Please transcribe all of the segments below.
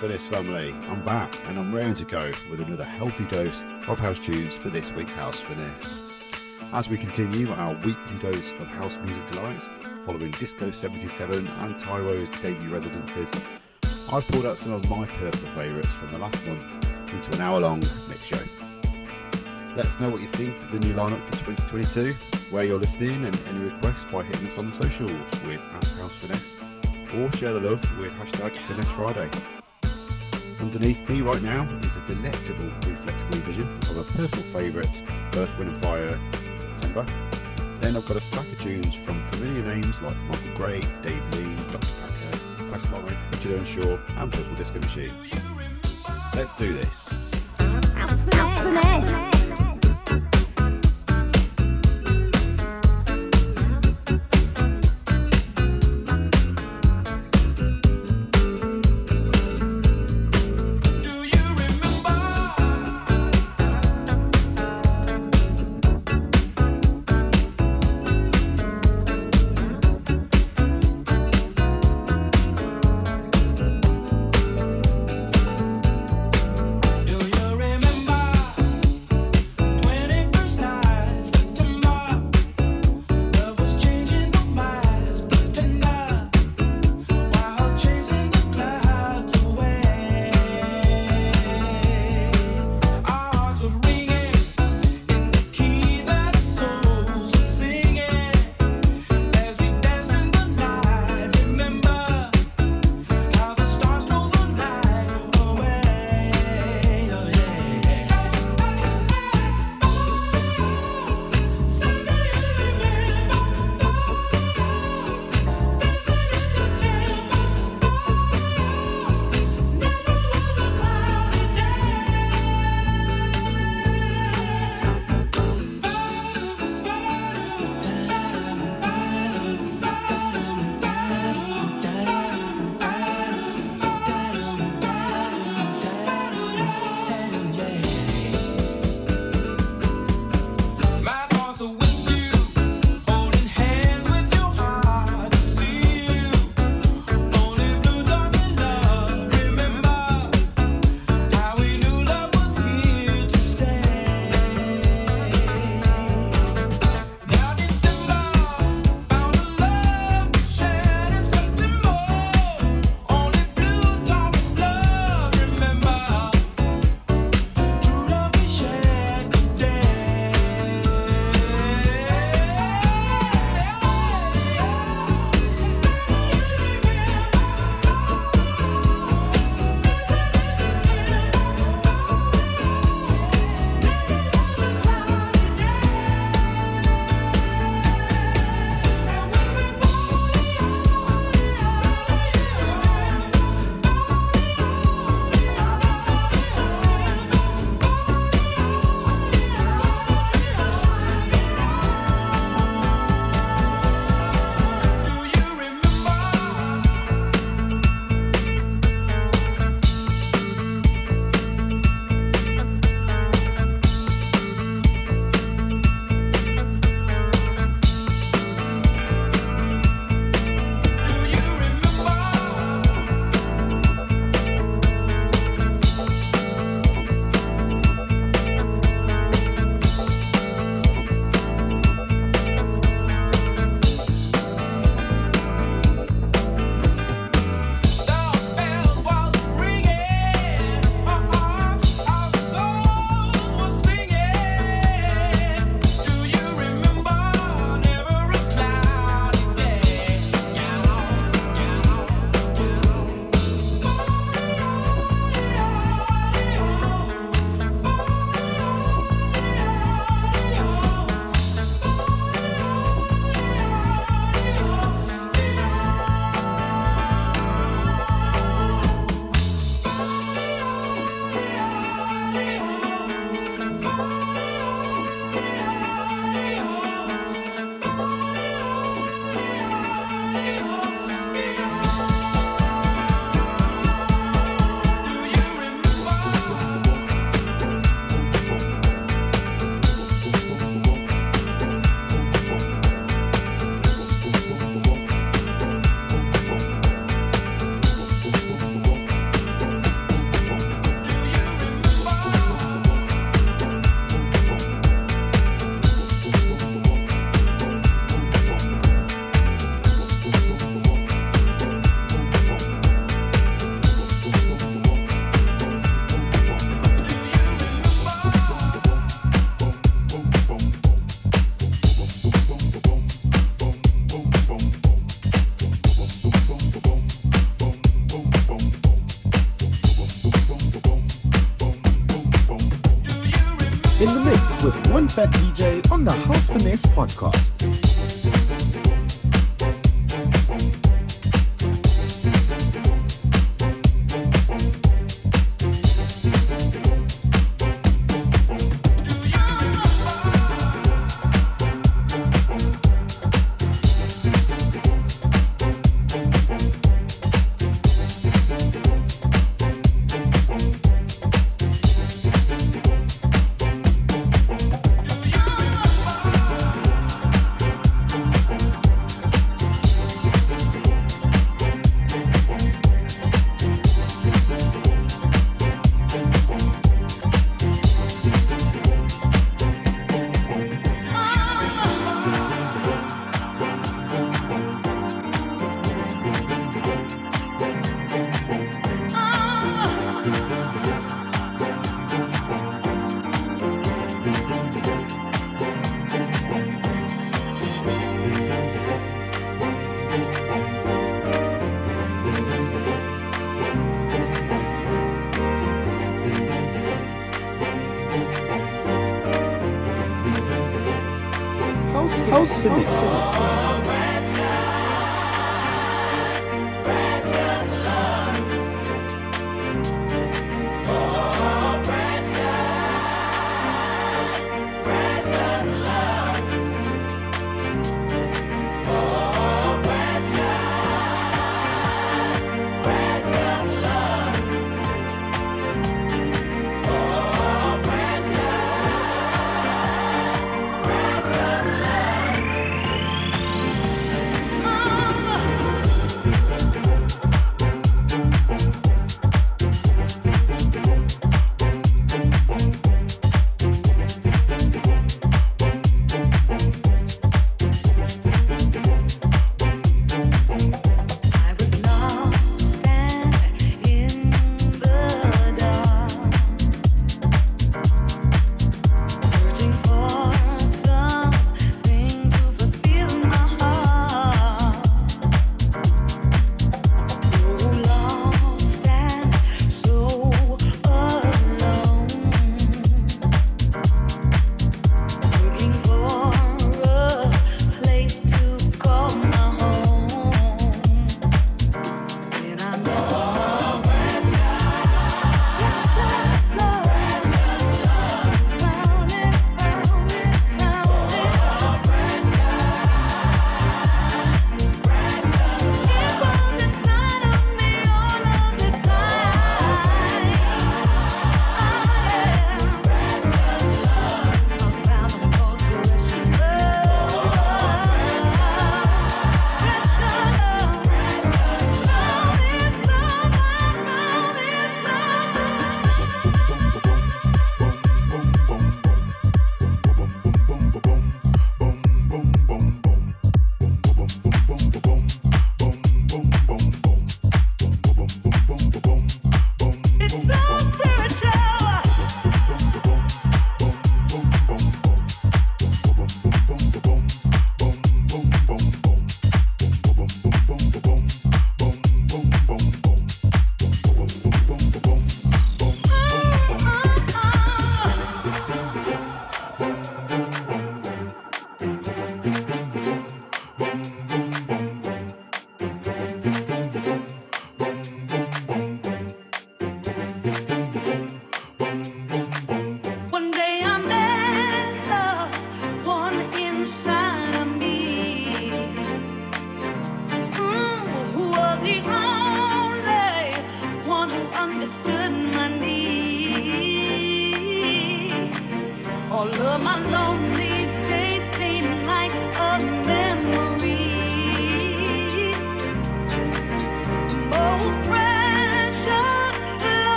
Hey, Finesse family, I'm back and I'm ready to go with another healthy dose of house tunes for this week's House Finesse. As we continue our weekly dose of house music delights, following Disco 77 and Tyro's debut residences, I've pulled out some of my personal favourites from the last month into an hour long mix show. Let us know what you think of the new lineup for 2022, where you're listening, and any requests by hitting us on the socials with House Finesse or share the love with hashtag Finesse Friday. Underneath me right now is a delectable reflex revision of a personal favourite, Earth, Wind and Fire September. Then I've got a stack of tunes from familiar names like Michael Gray, Dave Lee, Dr. Packer, Questlove, Richard Earnshaw and Purple Disco Machine. Let's do this. Podcast.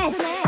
Yes.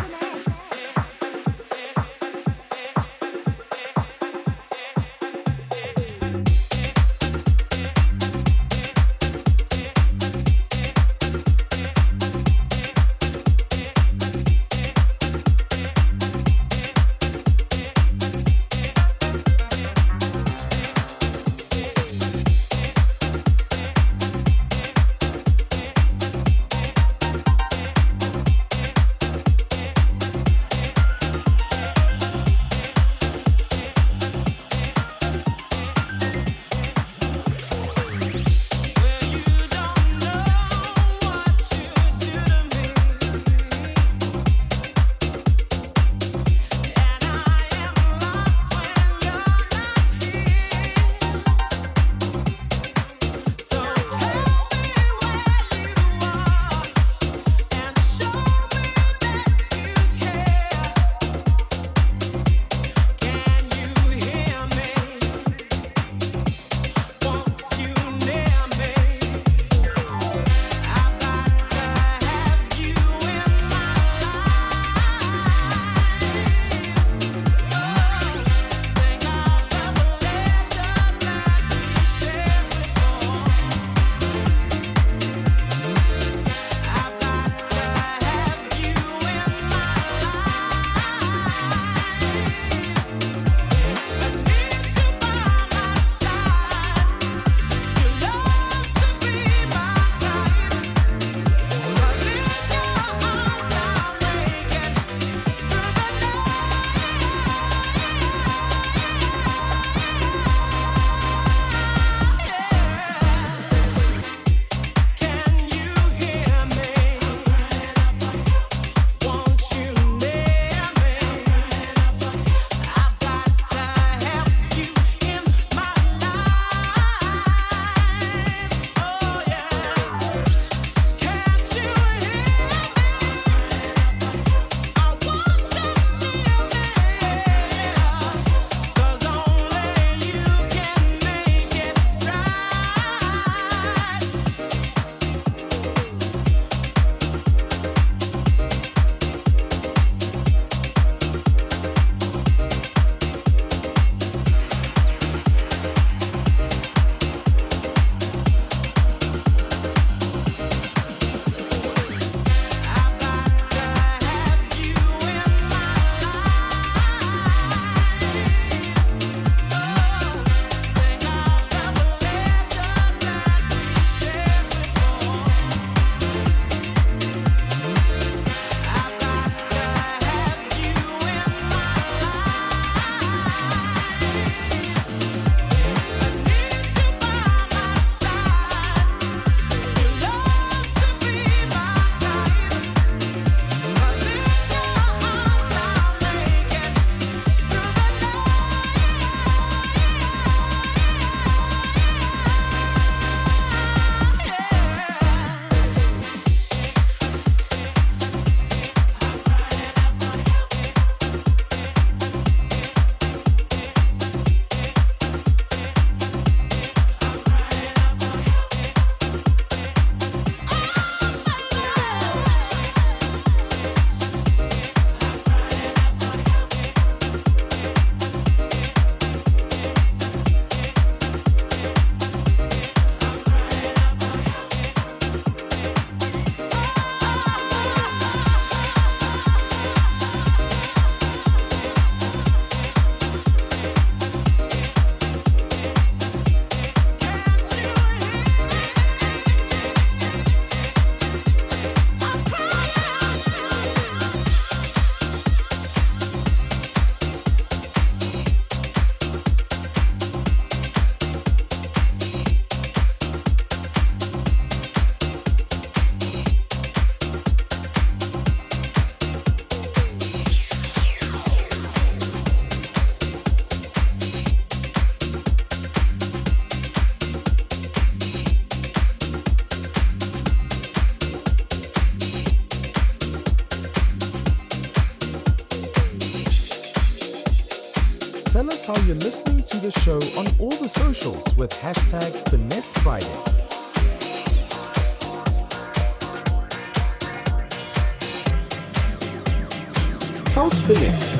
Socials with hashtag Finesse Friday. House Finesse.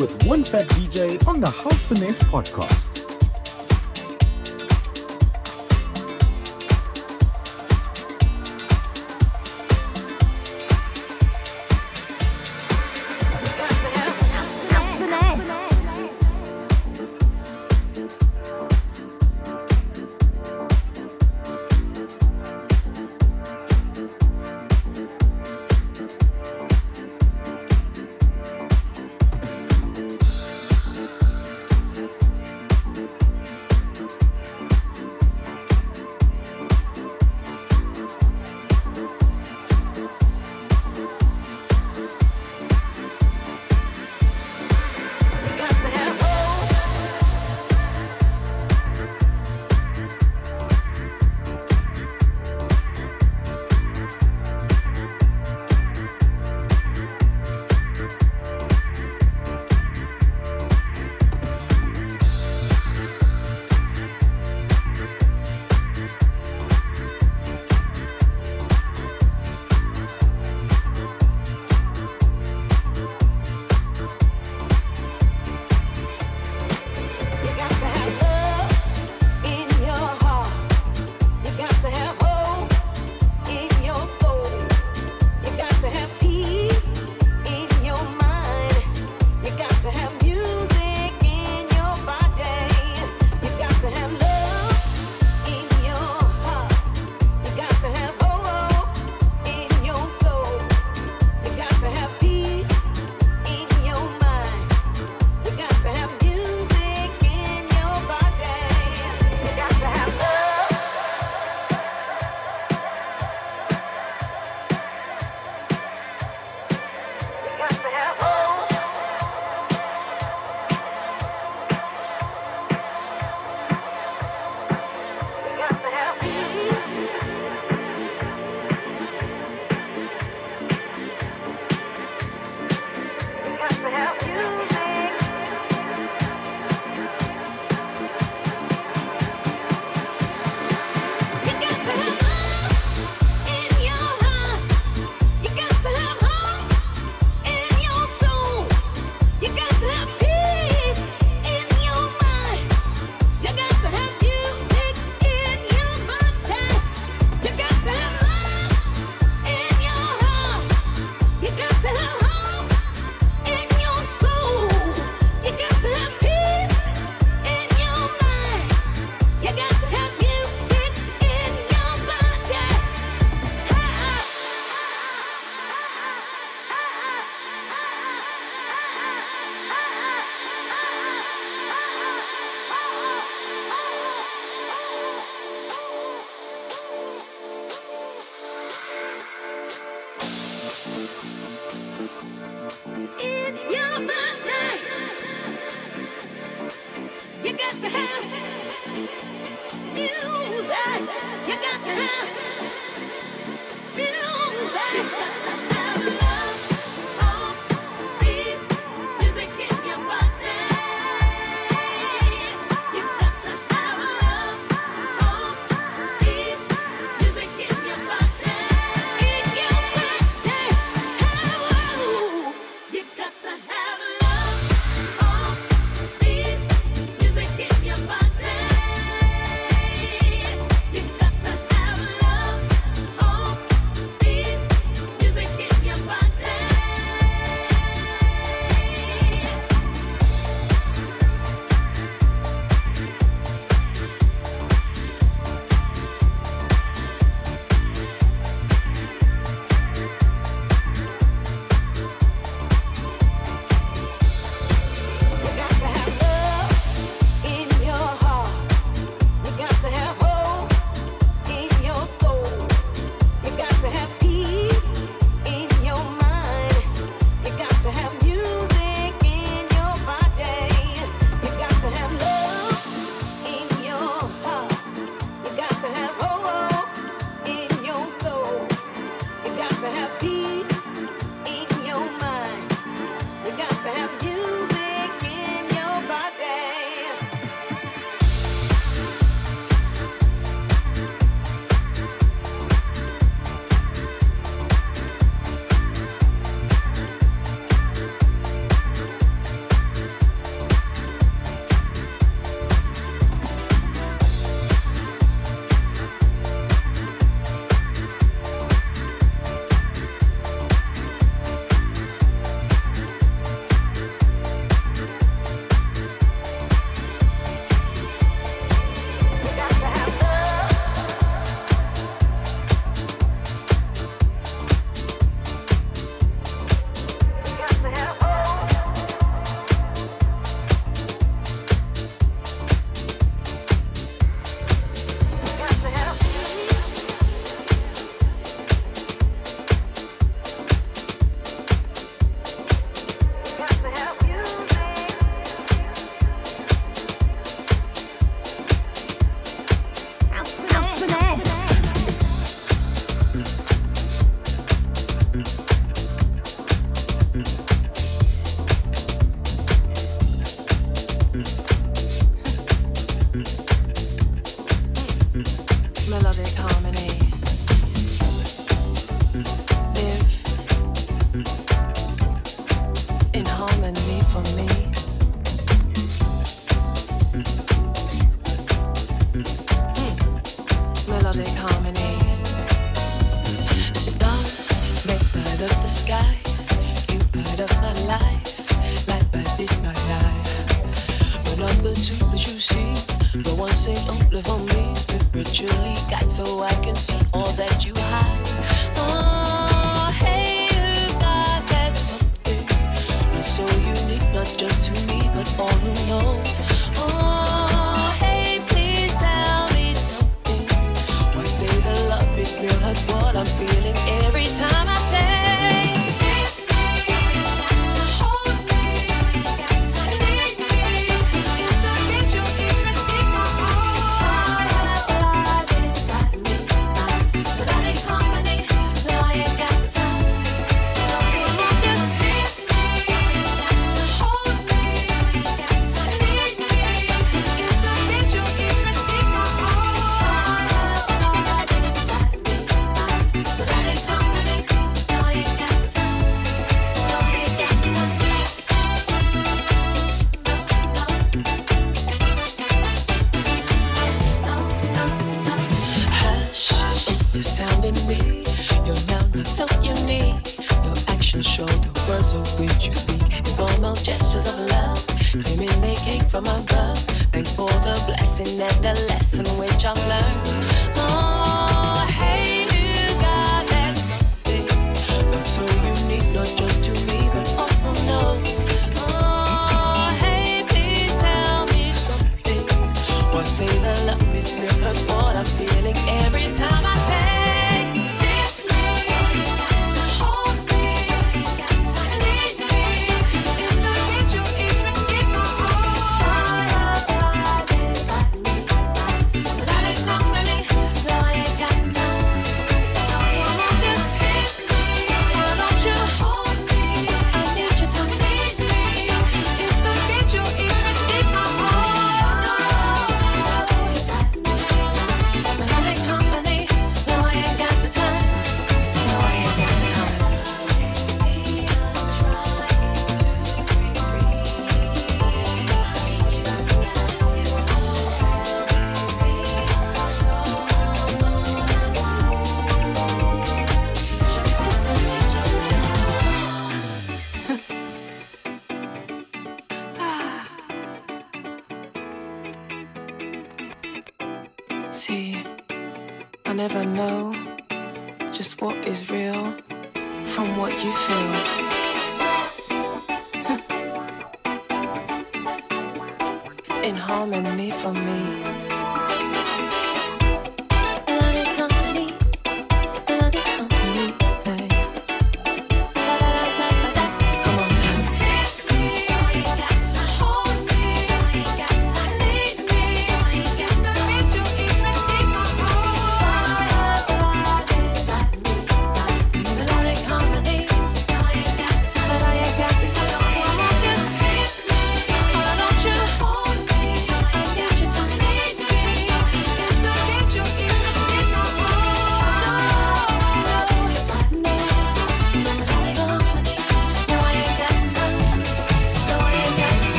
With One Fat DJ on the House Finesse podcast.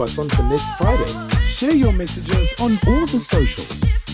Us on Finesse Friday. Share your messages on all the socials.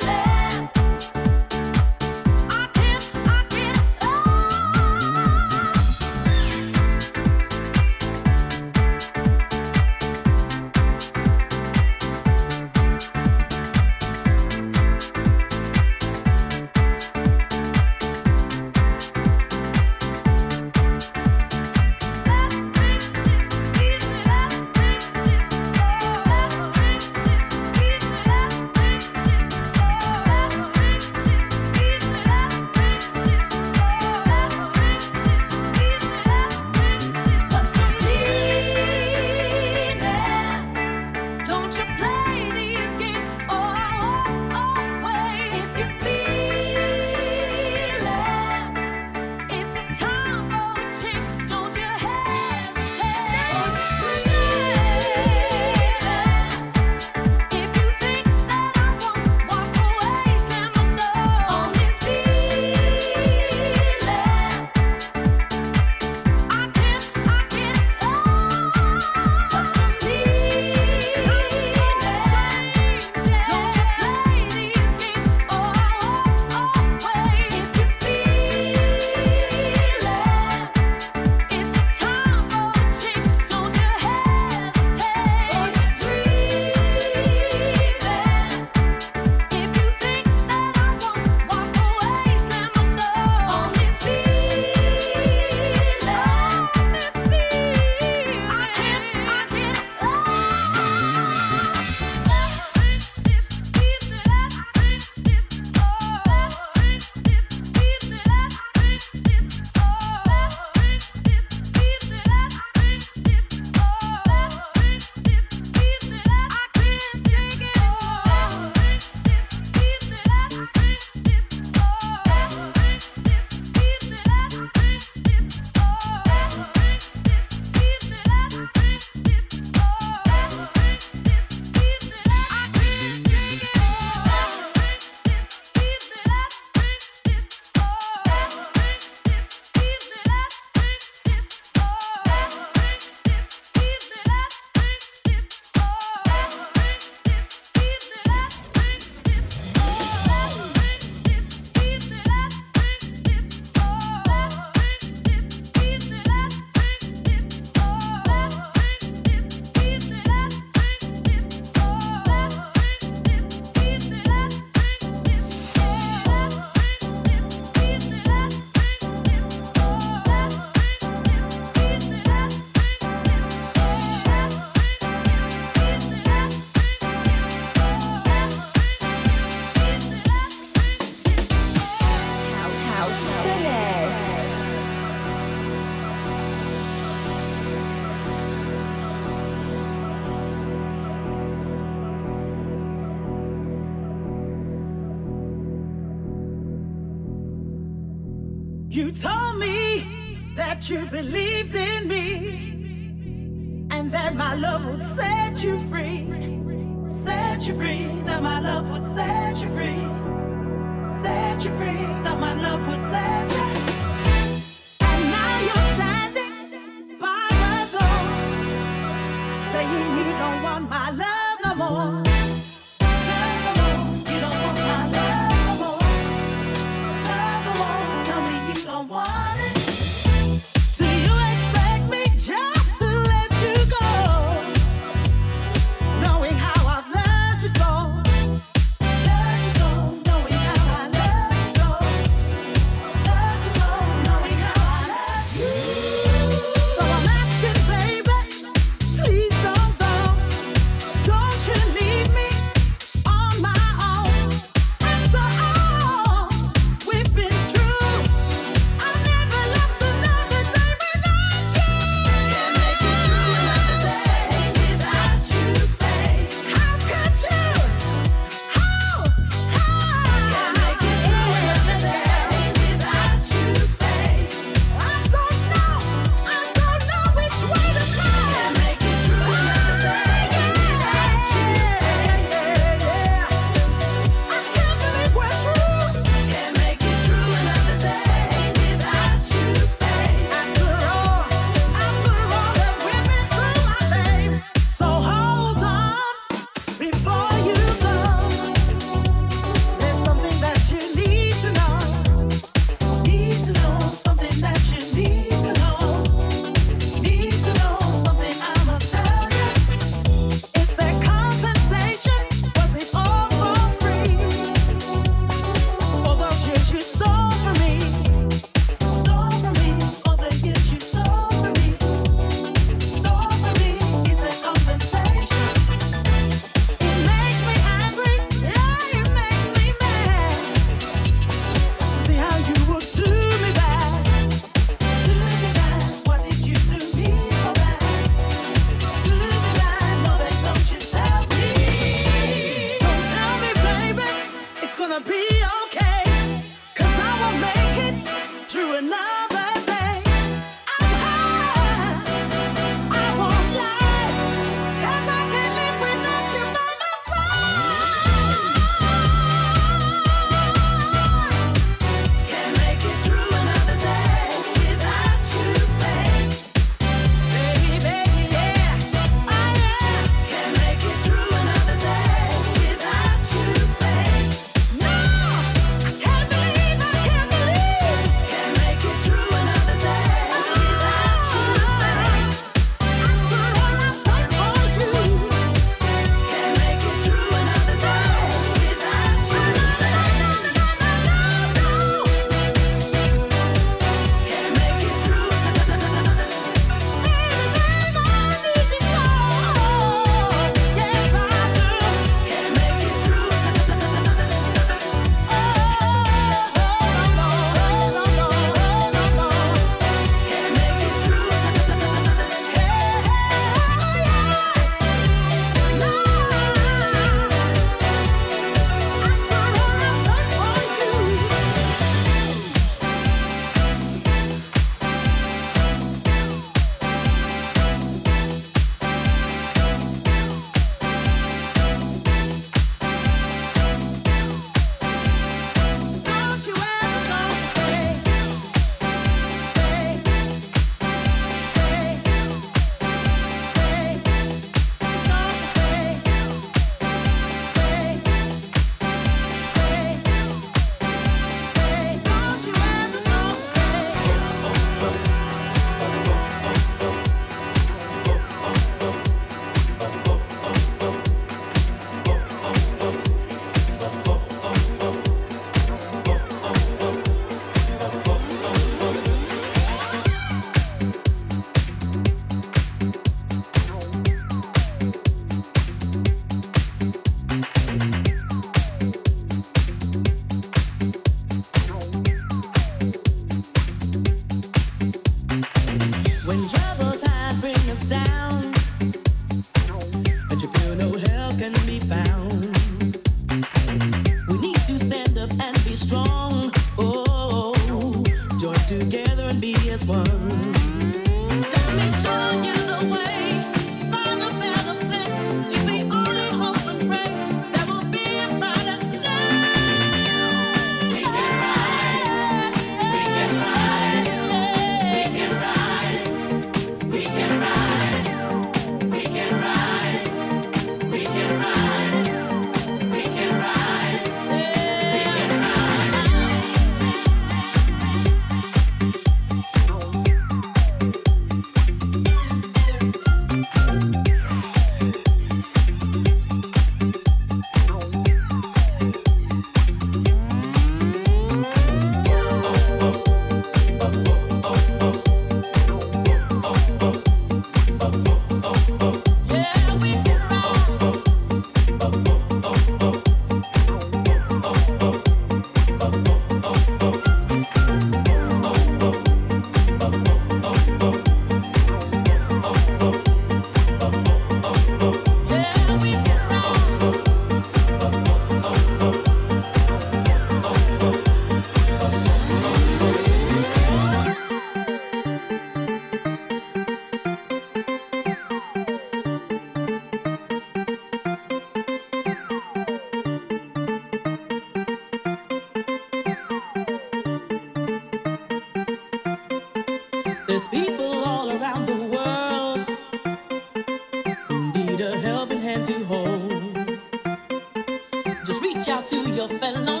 Out to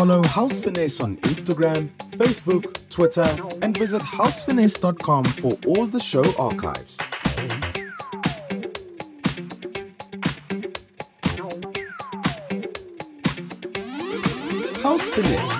Follow House Finesse on Instagram, Facebook, Twitter, and visit housefinesse.com for all the show archives. House Finesse